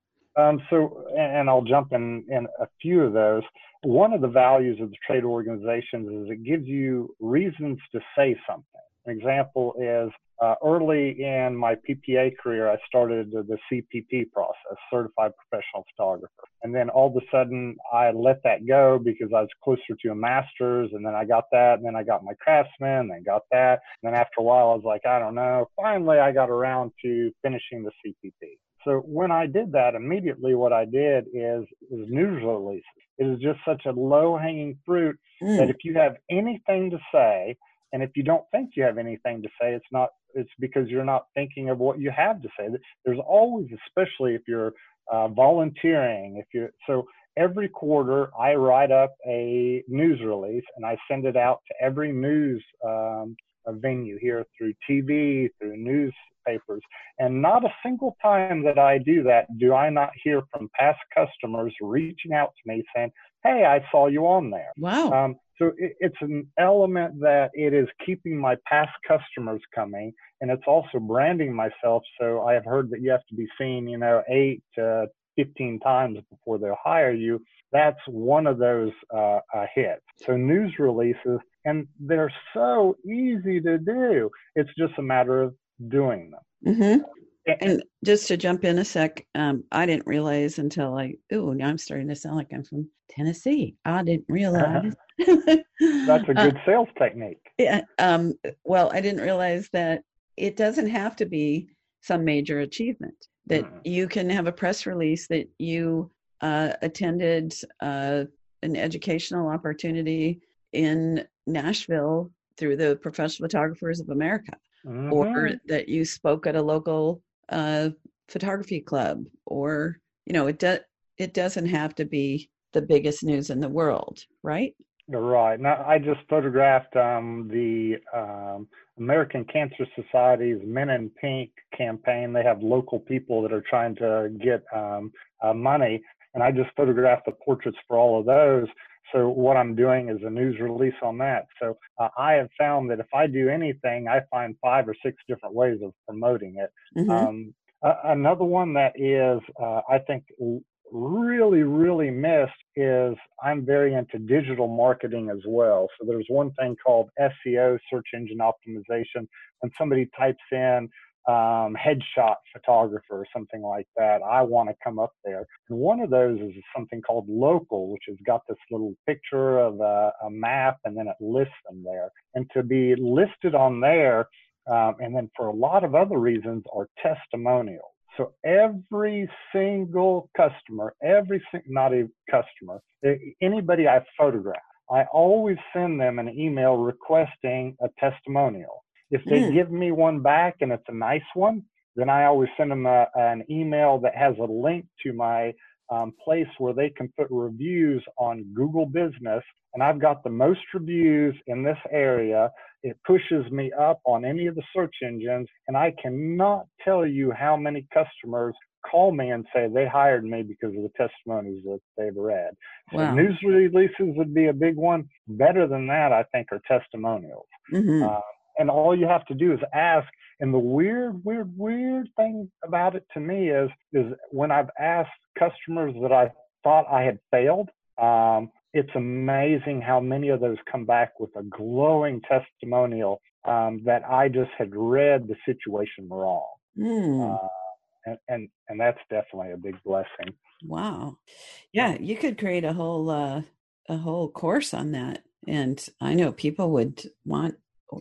so, and I'll jump in, in a few of those. One of the values of the trade organizations is it gives you reasons to say something. An example is uh, early in my PPA career, I started the CPP process, Certified Professional Photographer. And then all of a sudden, I let that go because I was closer to a master's. And then I got that. And then I got my craftsman, and then got that. And then after a while, I was like, I don't know. Finally, I got around to finishing the CPP. So when I did that, immediately what I did is, is news releases. It is just such a low hanging fruit mm. that if you have anything to say, and if you don't think you have anything to say, it's not. It's because you're not thinking of what you have to say. There's always, especially if you're uh, volunteering. If you so every quarter, I write up a news release and I send it out to every news um, venue here through TV, through newspapers. And not a single time that I do that do I not hear from past customers reaching out to me saying, Hey, I saw you on there. Wow. Um, so it, it's an element that it is keeping my past customers coming and it's also branding myself. So I have heard that you have to be seen, you know, eight to 15 times before they'll hire you. That's one of those uh, uh, hits. So news releases, and they're so easy to do. It's just a matter of doing them. Mm-hmm. And just to jump in a sec, um, I didn't realize until I, oh, now I'm starting to sound like I'm from Tennessee. I didn't realize. That's a uh, good uh, sales technique. Yeah. Um, well, I didn't realize that it doesn't have to be some major achievement that mm. you can have a press release that you uh, attended uh, an educational opportunity in Nashville through the Professional Photographers of America, mm-hmm. or that you spoke at a local uh, photography club, or you know, it does it doesn't have to be the biggest news in the world, right? Right. Now, I just photographed um, the um, American Cancer Society's Men in Pink campaign. They have local people that are trying to get um, uh, money, and I just photographed the portraits for all of those. So what I'm doing is a news release on that. So uh, I have found that if I do anything, I find five or six different ways of promoting it. Mm-hmm. Um, uh, another one that is, uh, I think, really, really missed is I'm very into digital marketing as well. So there's one thing called SEO, search engine optimization. When somebody types in um, headshot photographer or something like that, I want to come up there. And one of those is something called local, which has got this little picture of a, a map and then it lists them there. And to be listed on there, um, and then for a lot of other reasons, are testimonials. So every single customer, every not a customer, anybody I photograph, I always send them an email requesting a testimonial. If they mm. give me one back and it's a nice one, then I always send them a, an email that has a link to my um, place where they can put reviews on Google Business. And I've got the most reviews in this area. It pushes me up on any of the search engines. And I cannot tell you how many customers call me and say they hired me because of the testimonies that they've read. Wow. News releases would be a big one. Better than that, I think, are testimonials. Mm-hmm. Uh, and all you have to do is ask. And the weird, weird, weird thing about it to me is, is when I've asked customers that I thought I had failed, um, it's amazing how many of those come back with a glowing testimonial um, that I just had read the situation wrong. Mm. Uh, and, and, and that's definitely a big blessing. Wow. Yeah, you could create a whole uh, a whole course on that. And I know people would want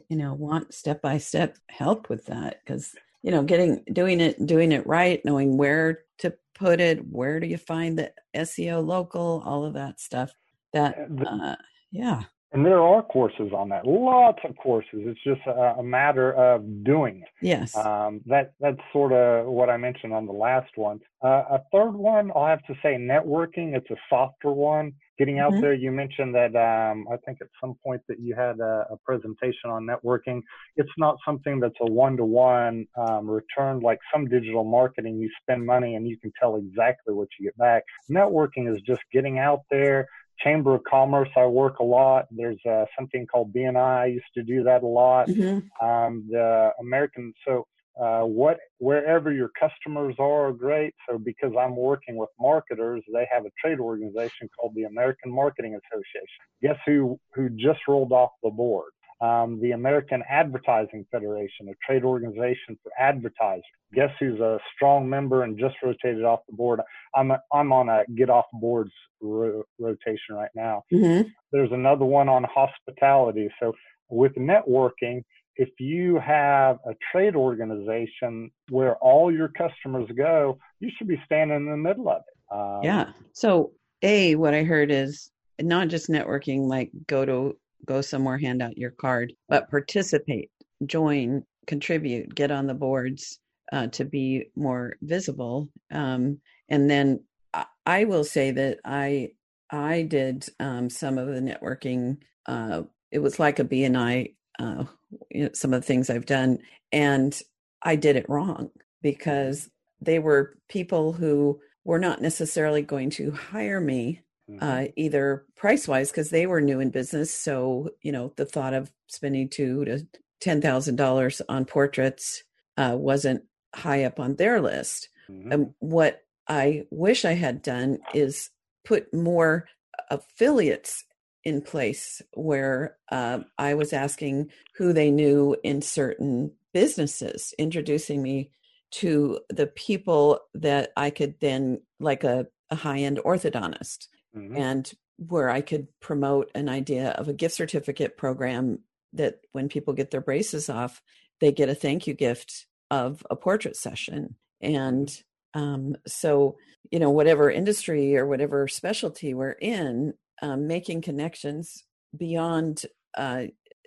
you know want step by step help with that because you know getting doing it doing it right knowing where to put it where do you find the seo local all of that stuff that uh, yeah. And there are courses on that lots of courses it's just a, a matter of doing it. Yes. Um, that that's sort of what i mentioned on the last one. Uh, a third one i'll have to say networking it's a softer one getting out mm-hmm. there you mentioned that um, i think at some point that you had a, a, presentation on networking it's not something that's a one-to-one um, return like some digital marketing you spend money and you can tell exactly what you get back networking is just getting out there Chamber of Commerce, I work a lot. There's uh, something called BNI. I used to do that a lot. Mm-hmm. Um, the American, so uh, what wherever your customers are, great. So because I'm working with marketers, they have a trade organization called the American Marketing Association. Guess who who just rolled off the board? Um, the American Advertising Federation, a trade organization for advertisers. Guess who's a strong member and just rotated off the board? I'm a, I'm on a get off boards ro- rotation right now. Mm-hmm. There's another one on hospitality. So with networking, if you have a trade organization where all your customers go, you should be standing in the middle of it. Um, yeah. So, a what I heard is not just networking, like go to go somewhere, hand out your card, but participate, join, contribute, get on the boards uh, to be more visible. Um, and then I, I will say that I I did um, some of the networking. Uh, it was like a BNI. Uh, you know, some of the things I've done, and I did it wrong because they were people who were not necessarily going to hire me mm-hmm. uh, either price wise because they were new in business. So you know the thought of spending two to ten thousand dollars on portraits uh, wasn't high up on their list. Mm-hmm. And what I wish I had done is put more affiliates in place where uh, I was asking who they knew in certain businesses, introducing me to the people that I could then, like a, a high end orthodontist, mm-hmm. and where I could promote an idea of a gift certificate program that when people get their braces off, they get a thank you gift of a portrait session. And um, so, you know, whatever industry or whatever specialty we're in, um, making connections beyond, uh,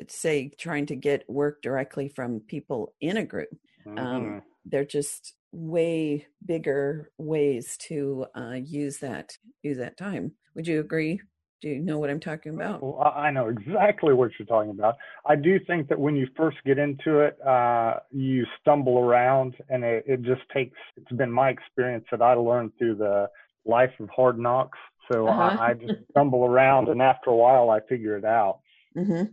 say, trying to get work directly from people in a group. Um, mm-hmm. Um, they're just way bigger ways to uh, use that use that time. Would you agree? Do you know what I'm talking about? Well, I know exactly what you're talking about. I do think that when you first get into it, uh, you stumble around, and it, it just takes. It's been my experience that I learned through the life of hard knocks. So uh-huh. I, I, just stumble around, and after a while, I figure it out. Mm-hmm.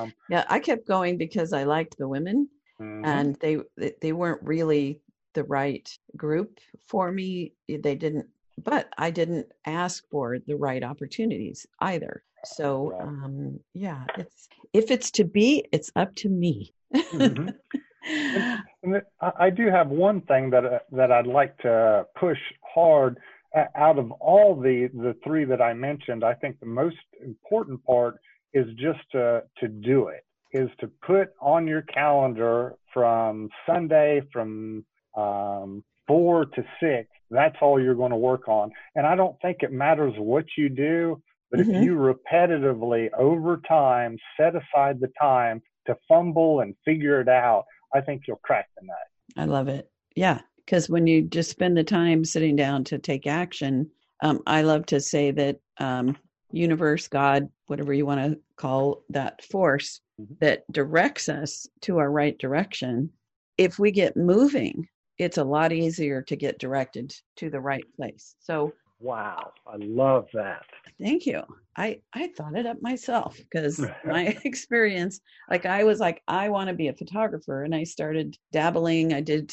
Um, yeah, I kept going because I liked the women, mm-hmm. and they they weren't really the right group for me. They didn't but I didn't ask for the right opportunities either. So um, yeah, it's if it's to be, it's up to me. mm-hmm. and, and I do have one thing that uh, that I'd like to push hard. Out of all the the three that I mentioned, I think the most important part is just to to do it. Is to put on your calendar from Sunday from um, four to six that's all you're going to work on. And I don't think it matters what you do, but mm-hmm. if you repetitively over time set aside the time to fumble and figure it out, I think you'll crack the nut. I love it. Yeah. Because when you just spend the time sitting down to take action, um, I love to say that um, universe, God, whatever you want to call that force mm-hmm. that directs us to our right direction, if we get moving it's a lot easier to get directed to the right place. So wow, I love that. Thank you. I I thought it up myself because my experience like I was like I want to be a photographer and I started dabbling. I did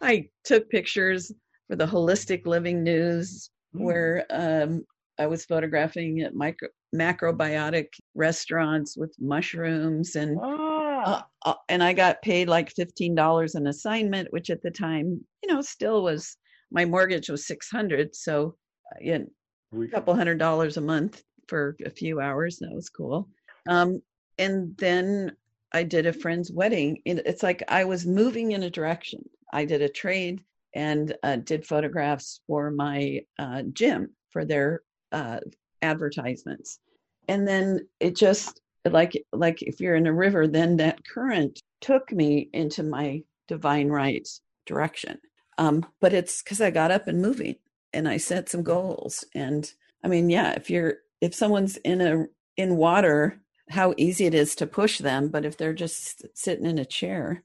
I took pictures for the holistic living news mm. where um I was photographing at micro macrobiotic restaurants with mushrooms and uh, uh, and I got paid like fifteen dollars an assignment, which at the time, you know, still was my mortgage was six hundred, so uh, yeah, a couple hundred dollars a month for a few hours. That was cool. Um, and then I did a friend's wedding. It's like I was moving in a direction. I did a trade and uh, did photographs for my uh, gym for their uh, advertisements, and then it just like like if you're in a river then that current took me into my divine rights direction. Um, but it's because i got up and moving and i set some goals. And i mean yeah if you're if someone's in a in water how easy it is to push them but if they're just sitting in a chair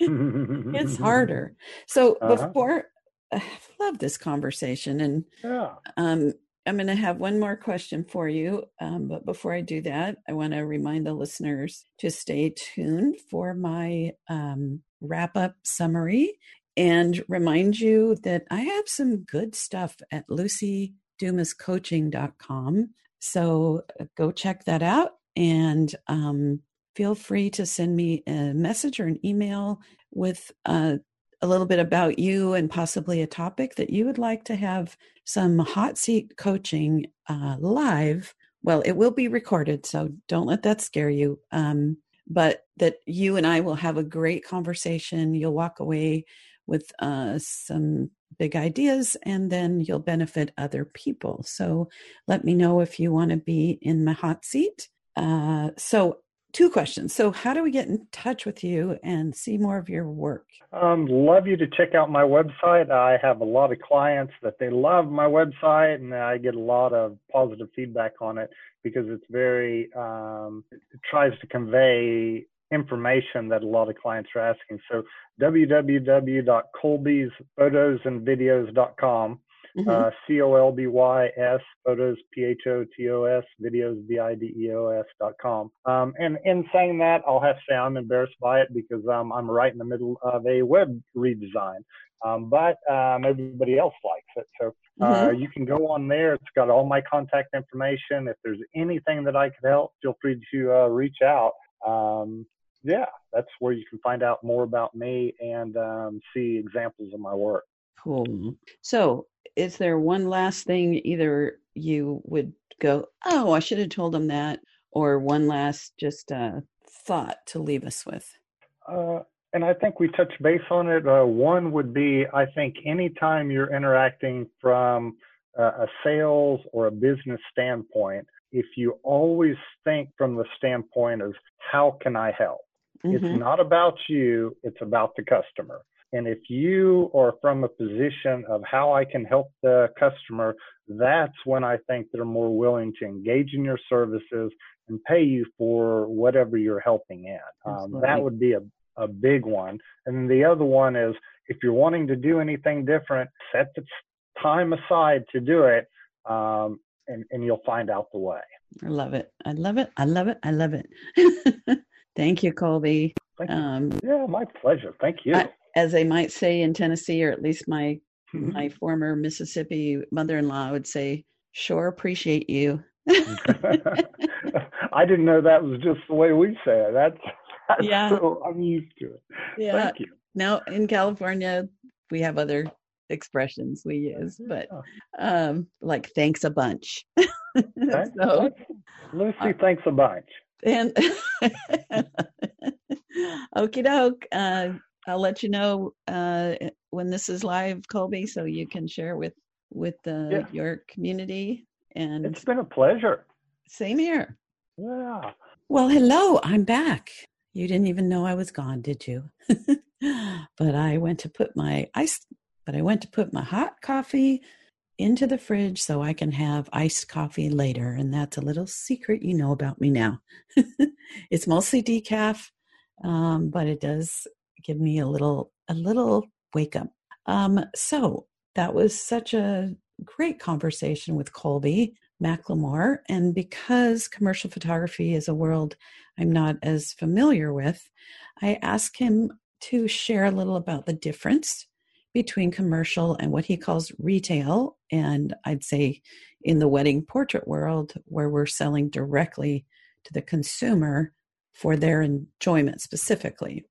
it's harder so uh-huh. before i love this conversation and yeah. um I'm going to have one more question for you. Um, but before I do that, I want to remind the listeners to stay tuned for my um, wrap up summary and remind you that I have some good stuff at lucidumascoaching.com. So uh, go check that out and um, feel free to send me a message or an email with uh, a little bit about you and possibly a topic that you would like to have some hot seat coaching uh, live. Well, it will be recorded, so don't let that scare you. Um, but that you and I will have a great conversation. You'll walk away with uh, some big ideas and then you'll benefit other people. So let me know if you want to be in my hot seat. Uh, so two questions. So, how do we get in touch with you and see more of your work? Um, love you to check out my website. I have a lot of clients that they love my website, and I get a lot of positive feedback on it because it's very um, it tries to convey information that a lot of clients are asking. So www.colbysphotosandvideos.com Mm-hmm. Uh, C O L B Y S photos P H O T O S videos V I D E O S dot com. Um, and in saying that, I'll have to say I'm embarrassed by it because um, I'm right in the middle of a web redesign. Um, but um, everybody else likes it, so uh, mm-hmm. you can go on there. It's got all my contact information. If there's anything that I could help, feel free to uh, reach out. Um, yeah, that's where you can find out more about me and um, see examples of my work. Cool. So, is there one last thing either you would go, oh, I should have told them that, or one last just uh, thought to leave us with? Uh, and I think we touched base on it. Uh, one would be I think anytime you're interacting from a sales or a business standpoint, if you always think from the standpoint of how can I help? Mm-hmm. It's not about you, it's about the customer. And if you are from a position of how I can help the customer, that's when I think they're more willing to engage in your services and pay you for whatever you're helping in. Um, that would be a, a big one. And then the other one is if you're wanting to do anything different, set the time aside to do it, um, and, and you'll find out the way. I love it. I love it. I love it. I love it. Thank you, Colby. Thank you. Um, yeah, my pleasure. Thank you. I, as they might say in Tennessee, or at least my mm-hmm. my former Mississippi mother-in-law would say, "Sure appreciate you." I didn't know that was just the way we say it. That's, that's yeah. so I'm used to it. Yeah. Thank you. Now in California, we have other expressions we use, but um, like thanks a bunch. so, Luci, uh, thanks a bunch. And okie doke. Uh, I'll let you know uh, when this is live, Colby, so you can share with with uh, yeah. your community. And it's been a pleasure. Same here. Yeah. Well, hello. I'm back. You didn't even know I was gone, did you? but I went to put my ice. But I went to put my hot coffee into the fridge so I can have iced coffee later. And that's a little secret you know about me now. it's mostly decaf, um, but it does give me a little a little wake up. Um, so that was such a great conversation with Colby McLemore, and because commercial photography is a world I'm not as familiar with, I asked him to share a little about the difference between commercial and what he calls retail, and I'd say in the wedding portrait world, where we're selling directly to the consumer for their enjoyment specifically.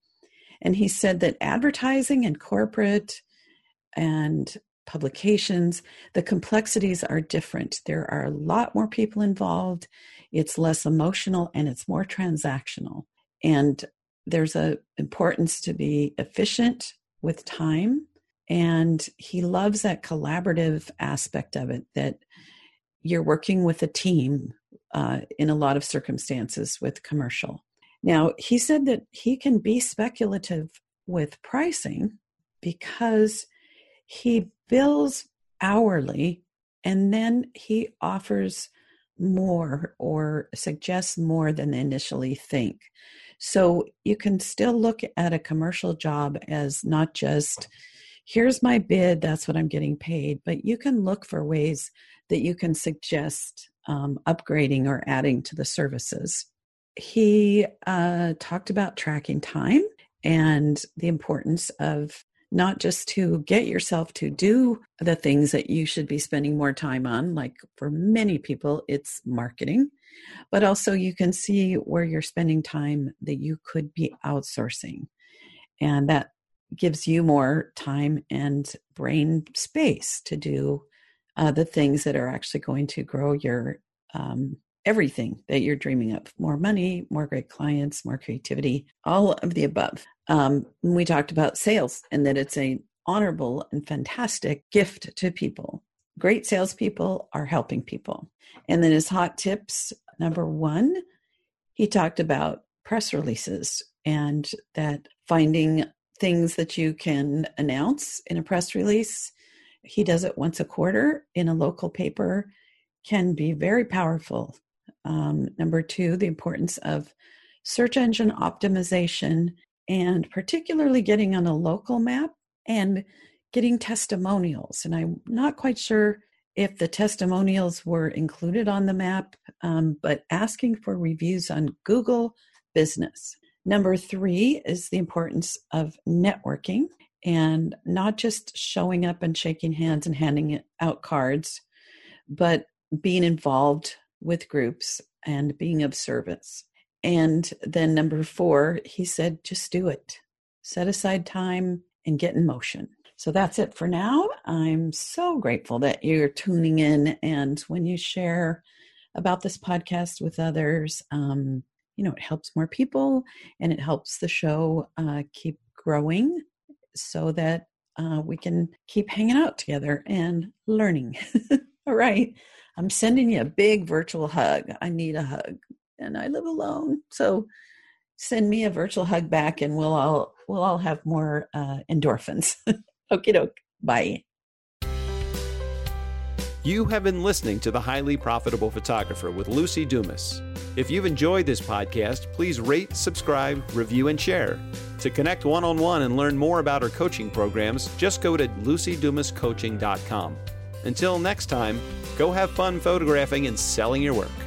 And he said that advertising and corporate and publications, the complexities are different. There are a lot more people involved. It's less emotional and it's more transactional. And there's a importance to be efficient with time. And he loves that collaborative aspect of it that you're working with a team uh, in a lot of circumstances with commercial. Now, he said that he can be speculative with pricing because he bills hourly and then he offers more or suggests more than they initially think. So you can still look at a commercial job as not just, here's my bid, that's what I'm getting paid, but you can look for ways that you can suggest um, upgrading or adding to the services he uh, talked about tracking time and the importance of not just to get yourself to do the things that you should be spending more time on, like for many people, it's marketing, but also you can see where you're spending time that you could be outsourcing. And that gives you more time and brain space to do uh, the things that are actually going to grow your um, everything that you're dreaming of more money, more great clients, more creativity, all of the above. Um, we talked about sales and that it's a honorable and fantastic gift to people. Great salespeople are helping people. And then his hot tips number one, he talked about press releases and that finding things that you can announce in a press release. He does it once a quarter in a local paper, can be very powerful. Um, number two, the importance of search engine optimization and particularly getting on a local map and getting testimonials. And I'm not quite sure if the testimonials were included on the map, um, but asking for reviews on Google Business. Number three is the importance of networking and not just showing up and shaking hands and handing out cards, but being involved with groups and being of service. And then number four, he said, just do it. Set aside time and get in motion. So that's it for now. I'm so grateful that you're tuning in. And when you share about this podcast with others, um, you know, it helps more people and it helps the show uh, keep growing so that uh, we can keep hanging out together and learning. All right. I'm sending you a big virtual hug. I need a hug and I live alone. So send me a virtual hug back and we'll all we'll all have more uh, endorphins. Okie doke. Bye. You have been listening to The Highly Profitable Photographer with Luci Dumas. If you've enjoyed this podcast, please rate, subscribe, review, and share. To connect one on one and learn more about our coaching programs, just go to lucidumascoaching.com. Until next time, go have fun photographing and selling your work.